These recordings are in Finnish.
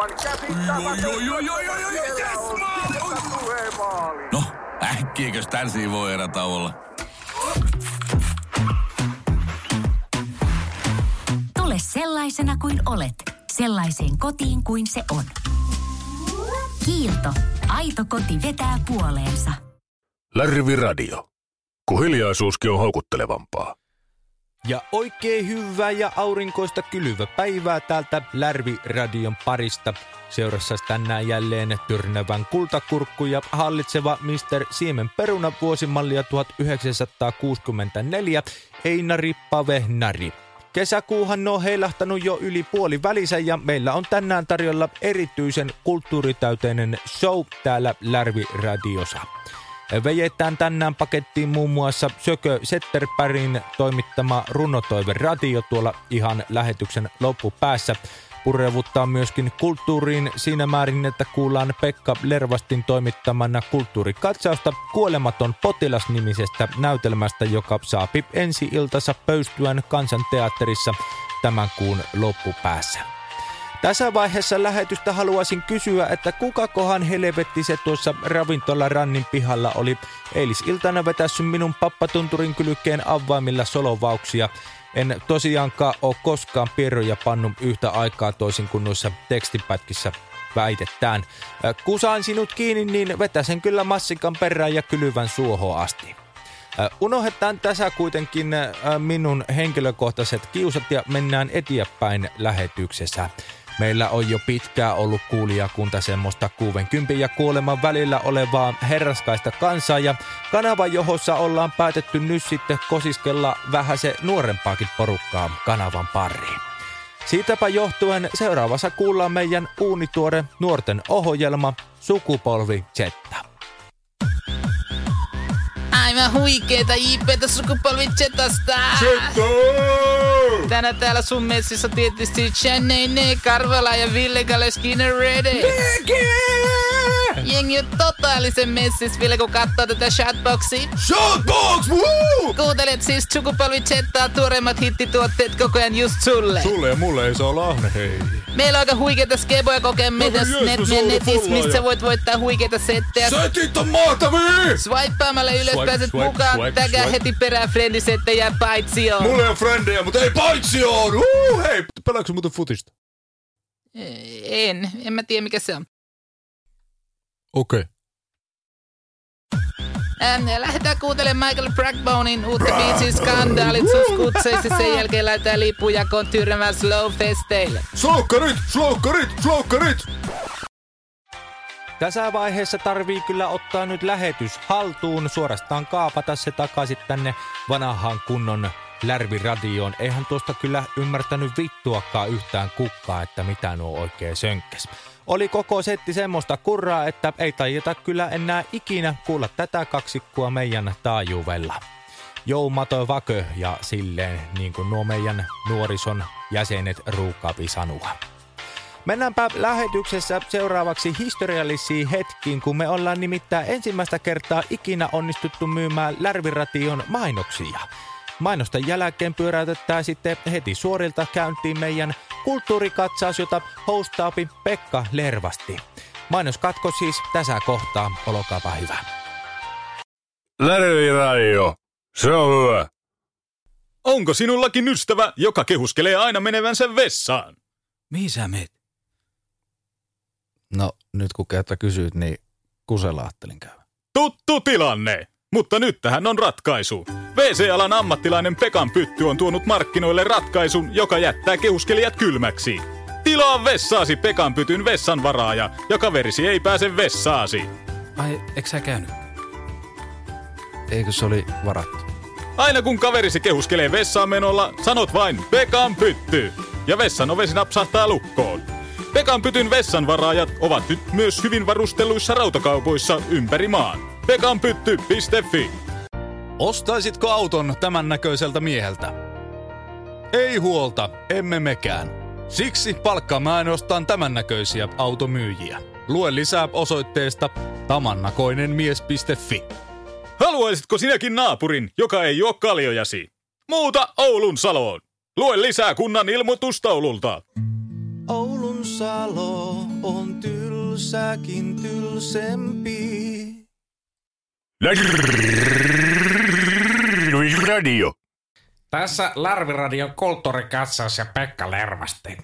aivan yes, maali. No, äkkiäkös tän voi erä olla? Tule sellaisena kuin olet, sellaiseen kotiin kuin se on. Kiilto. Aito koti vetää puoleensa. Lärvi Radio. Kun hiljaisuuskin on houkuttelevampaa. Ja oikein hyvää ja aurinkoista kylvä päivää täältä Lärvi-radion parista. Seurassa tänään jälleen tyrnävän kultakurkku ja hallitseva Mr. Siemen peruna vuosimallia 1964, Einari Pavehnari. Kesäkuuhan on heilahtanut jo yli puoli välissä ja meillä on tänään tarjolla erityisen kulttuuritäyteinen show täällä Lärvi-radiossa. Vejetään tänään pakettiin muun muassa Sökö Setterpärin toimittama runotoive radio tuolla ihan lähetyksen loppupäässä. Purevuttaa myöskin kulttuuriin siinä määrin, että kuullaan Pekka Lervastin toimittamana kulttuurikatsausta kuolematon potilas-nimisestä näytelmästä, joka saapi ensi iltansa pöystyään kansanteatterissa tämän kuun loppupäässä. Tässä vaiheessa lähetystä haluaisin kysyä, että kukakohan helvetti se tuossa ravintola Rannin pihalla oli eilisiltana vetässy minun pappatunturin kylkeen avaimilla solovauksia. En tosiaankaan ole koskaan pierroja pannut yhtä aikaa toisin kuin noissa tekstipätkissä väitetään. Kun saan sinut kiinni, niin vetäsen kyllä massikan perään ja kylyvän suoho asti. Unohdetaan tässä kuitenkin minun henkilökohtaiset kiusat ja mennään eteenpäin lähetyksessä. Meillä on jo pitkään ollut kuulijakunta semmoista 60 ja kuoleman välillä olevaa herraskaista kansaa ja kanavan johossa ollaan päätetty nyt sitten kosiskella vähän se nuorempaakin porukkaa kanavan pariin. Siitäpä johtuen seuraavassa kuullaan meidän uunituore nuorten ohjelma Sukupolvi Zetta. Aivan huikeeta IPtä sukupolvi Zetasta. Tänään täällä sun messissä tietysti Chanene, Karvala ja Ville Galle Skinner. Jengi on totaalisen messis, Ville, kun katsoo tätä Shotboxia. Shotbox! Woo! Kuuntelet siis sukupolvi Zettaa tuoreimmat hittituotteet koko ajan just sulle. Sulle ja mulle ei saa lahne, hei. Meillä on aika huikeita skeboja kokemista No, net, on netissä, missä ja- voit voittaa huikeita settejä. Setit on mahtavia! Swipeaamalla ylös Swipe, pääset swipe, mukaan, swipe, tägää swipe. heti perään friendisettejä paitsi on. Mulla ei ole frendejä, mutta ei paitsi on! Uh, hei, pelaatko muuten futista? En, en mä tiedä mikä se on. Okei. Okay. Ähm, lähdetään kuuntelemaan Michael Brackbonein uutta biisiä Skandaalit sus kutseissa. Sen jälkeen lähdetään lippujakoon tyrnämään Slow Festeille. Sloukkarit, sloukkarit, sloukkarit! Tässä vaiheessa tarvii kyllä ottaa nyt lähetys haltuun, suorastaan kaapata se takaisin tänne vanhaan kunnon lärviradioon. Eihän tuosta kyllä ymmärtänyt vittuakaan yhtään kukkaa, että mitä nuo oikein sönkkäs. Oli koko setti semmoista kurraa, että ei tajeta kyllä enää ikinä kuulla tätä kaksikkoa meidän taajuudella. Joumato vakö ja silleen niin kuin nuo meidän nuorison jäsenet ruukaapi sanoa. Mennäänpä lähetyksessä seuraavaksi historiallisiin hetkiin, kun me ollaan nimittäin ensimmäistä kertaa ikinä onnistuttu myymään Lärviration mainoksia. Mainosten jälkeen pyöräytetään sitten heti suorilta käyntiin meidän kulttuurikatsaus, jota hostaapi Pekka Lervasti. Mainoskatko siis tässä kohtaa, olkaapa hyvä. Lärvi Radio. Se on hyvä. Onko sinullakin ystävä, joka kehuskelee aina menevänsä vessaan? Mihin sä meet? No, nyt kun kerta kysyt, niin kusella ajattelin käydä. Tuttu tilanne! Mutta nyt tähän on ratkaisu. WC-alan ammattilainen Pekan Pytty on tuonut markkinoille ratkaisun, joka jättää kehuskelijat kylmäksi. Tilaa vessaasi Pekan Pytyn vessan varaaja, ja kaverisi ei pääse vessaasi. Ai, eikö sä käynyt? Eikö se oli varattu? Aina kun kaverisi kehuskelee vessaan menolla, sanot vain Pekan Pytty. Ja vessan ovesi napsahtaa lukkoon. Pekan Pytyn vessanvaraajat ovat nyt myös hyvin varustelluissa rautakaupoissa ympäri maan. Pekanpytty.fi Ostaisitko auton tämän näköiseltä mieheltä? Ei huolta, emme mekään. Siksi palkkaamme ainoastaan tämän näköisiä automyyjiä. Lue lisää osoitteesta tamannakoinenmies.fi. Haluaisitko sinäkin naapurin, joka ei juo kaljojasi? Muuta Oulun Saloon. Lue lisää kunnan ilmoitustaululta. Oulun Salo on tylsäkin tylsempi. Radio. Tässä Larviradion kulttuurikatsaus ja Pekka Lervasti.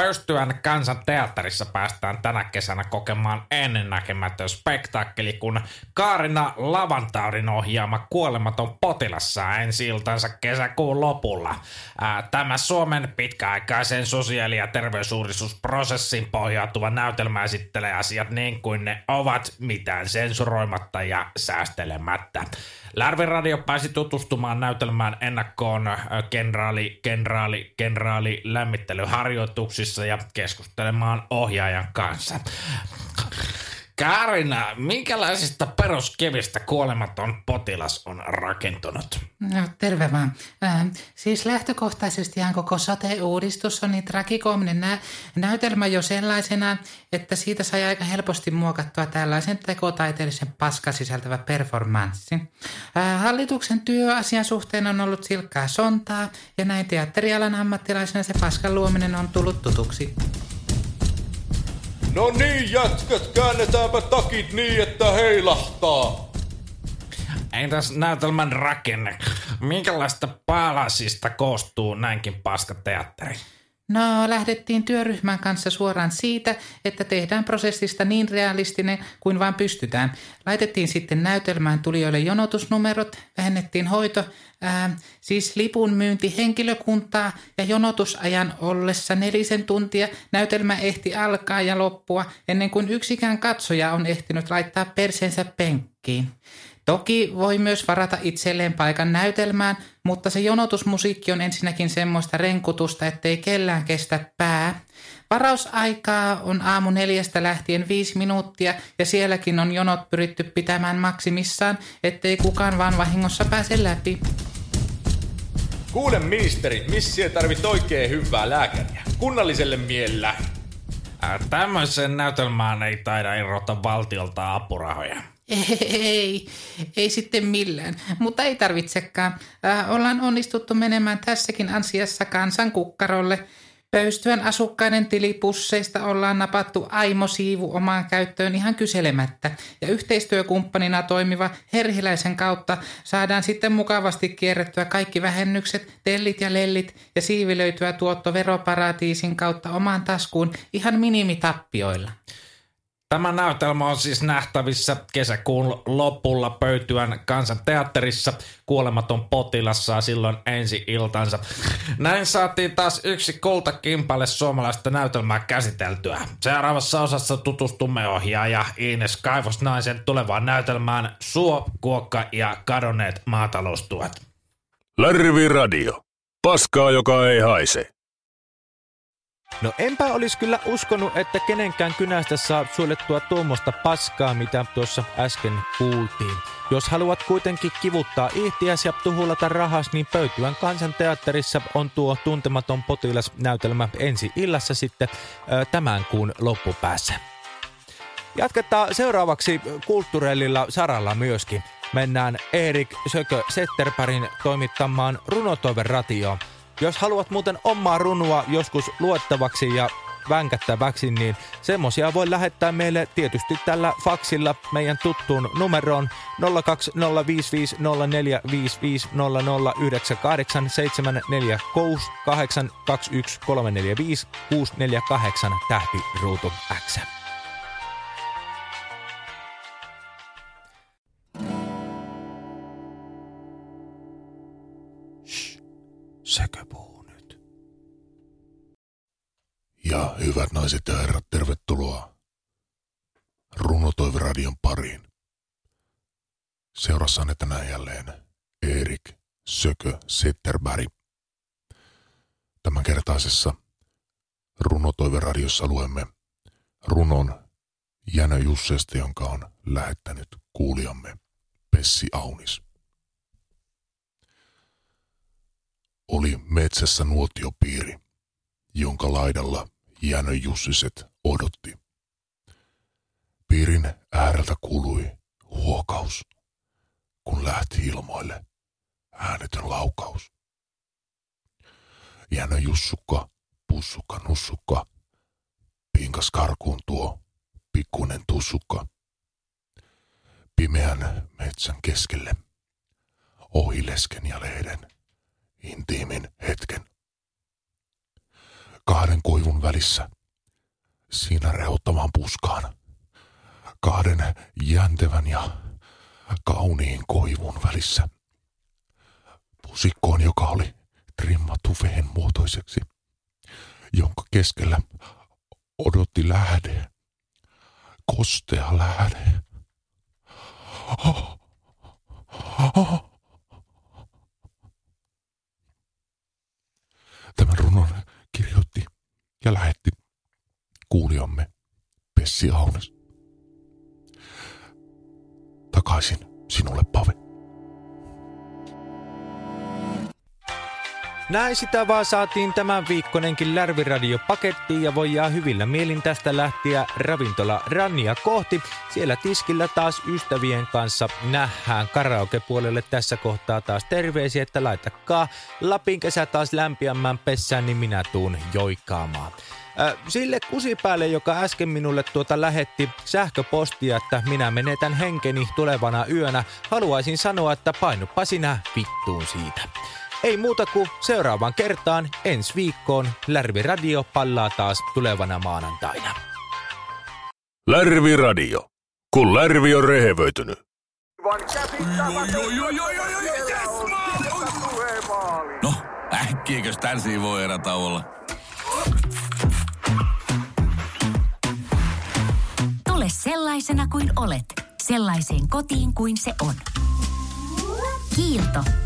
Pöystyän kansan teatterissa päästään tänä kesänä kokemaan ennennäkemätön spektaakkeli, kun Kaarina Lavantaudin ohjaama Kuolematon potilas saa ensi iltansa kesäkuun lopulla. Ää, Tämä Suomen pitkäaikaisen sosiaali- ja terveysuudistusprosessin pohjautuva näytelmä esittelee asiat niin kuin ne ovat, mitään sensuroimatta ja säästelemättä. Lärviradio pääsi tutustumaan näytelmään ennakkoon kenraali, kenraali, kenraali lämmittelyharjoituksissa ja keskustelemaan ohjaajan kanssa. Karina, minkälaisista peruskivistä kuolematon potilas on rakentunut? No, terve vaan. Äh, siis lähtökohtaisestihan koko sote-uudistus on niin tragikoominen nä- näytelmä jo sellaisena, että siitä sai aika helposti muokattua tällaisen tekotaiteellisen paska sisältävä performanssi. Äh, hallituksen työ asian suhteen on ollut silkkaa sontaa ja näin teatterialan ammattilaisena se paskan luominen on tullut tutuksi. No niin, jätkät, käännetäänpä takit niin, että heilahtaa. Entäs näytelmän rakenne? Minkälaista palasista koostuu näinkin paska teatteri? No, lähdettiin työryhmän kanssa suoraan siitä, että tehdään prosessista niin realistinen kuin vaan pystytään. Laitettiin sitten näytelmään tulijoille jonotusnumerot, vähennettiin hoito, ää, siis lipun myynti henkilökuntaa ja jonotusajan ollessa nelisen tuntia näytelmä ehti alkaa ja loppua ennen kuin yksikään katsoja on ehtinyt laittaa persensä penkkiin. Toki voi myös varata itselleen paikan näytelmään, mutta se jonotusmusiikki on ensinnäkin semmoista renkutusta, ettei kellään kestä pää. Varausaikaa on aamu neljästä lähtien viisi minuuttia ja sielläkin on jonot pyritty pitämään maksimissaan, ettei kukaan vaan vahingossa pääse läpi. Kuule ministeri, missä tarvit oikein hyvää lääkäriä? Kunnalliselle miellä. Ää, Tämmöiseen näytelmään ei taida irrota valtiolta apurahoja. Ei, ei sitten millään, mutta ei tarvitsekaan. Äh, ollaan onnistuttu menemään tässäkin asiassa kansan kukkarolle. Pöystyön asukkaiden tilipusseista ollaan napattu aimo siivu omaan käyttöön ihan kyselemättä. Ja yhteistyökumppanina toimiva Herhiläisen kautta saadaan sitten mukavasti kierrettyä kaikki vähennykset, tellit ja lellit ja siivilöityä tuotto veroparatiisin kautta omaan taskuun ihan minimitappioilla. Tämä näytelmä on siis nähtävissä kesäkuun lopulla Pöytyän kansanteatterissa. Kuolematon potilas saa silloin ensi iltansa. Näin saatiin taas yksi kultakimpale suomalaista näytelmää käsiteltyä. Seuraavassa osassa tutustumme ohjaaja Ines Kaivosnaisen tulevaan näytelmään Suo, Kuokka ja kadonneet maataloustuet. Larvi Radio. Paskaa, joka ei haise. No enpä olisi kyllä uskonut, että kenenkään kynästä saa suolettua tuommoista paskaa, mitä tuossa äsken kuultiin. Jos haluat kuitenkin kivuttaa ihtiäs ja tuhulata rahas, niin Pöytyän kansanteatterissa on tuo tuntematon potilasnäytelmä ensi illassa sitten tämän kuun loppupäässä. Jatketaan seuraavaksi kulttuurellilla saralla myöskin. Mennään Erik Sökö Setterpärin toimittamaan runotoiveratioon. Jos haluat muuten omaa runua joskus luettavaksi ja vänkättäväksi, niin semmosia voi lähettää meille tietysti tällä faksilla meidän tuttuun numeroon 020550458746821345648 tähti ruutu X. naiset ja herrat, tervetuloa Runotoiviradion pariin. Seurassanne tänään jälleen Erik Sökö Setterberg. Tämänkertaisessa Runotoiveradiossa luemme runon Jänö Jussesta, jonka on lähettänyt kuulijamme Pessi Aunis. Oli metsässä nuotiopiiri, jonka laidalla Jänö Jussiset odotti. Piirin ääreltä kului huokaus, kun lähti ilmoille äänetön laukaus. Jänö Jussukka, pussukka, nussukka, piinkas karkuun tuo pikkuinen tussukka. Pimeän metsän keskelle. Ohi lesken ja lehden. Intiimin hetken. Kahden koivun välissä. Siinä rehottamaan puskaan. Kahden jäntevän ja kauniin koivun välissä. Pusikkoon, joka oli trimmattu vehen muotoiseksi, jonka keskellä odotti lähde, kostea lähde. Tämän runon kirjoitti ja lähetti kuulijamme Pessi Aunes. Takaisin sinulle, Näin sitä vaan saatiin tämän viikkonenkin Lärviradio pakettiin ja voidaan hyvillä mielin tästä lähtiä ravintola Rannia kohti. Siellä tiskillä taas ystävien kanssa nähdään karaokepuolelle tässä kohtaa taas terveisiä, että laitakaa Lapin kesä taas lämpiämmän pessään, niin minä tuun joikaamaan. Sille kusipäälle, joka äsken minulle tuota lähetti sähköpostia, että minä menetän henkeni tulevana yönä, haluaisin sanoa, että painuppa sinä vittuun siitä. Ei muuta kuin seuraavaan kertaan ensi viikkoon Lärvi Radio pallaa taas tulevana maanantaina. Lärvi Radio. Kun Lärvi on rehevöitynyt. No, äkkiäkös tän voi erä olla? Tule sellaisena kuin olet, sellaiseen kotiin kuin se on. Kiilto.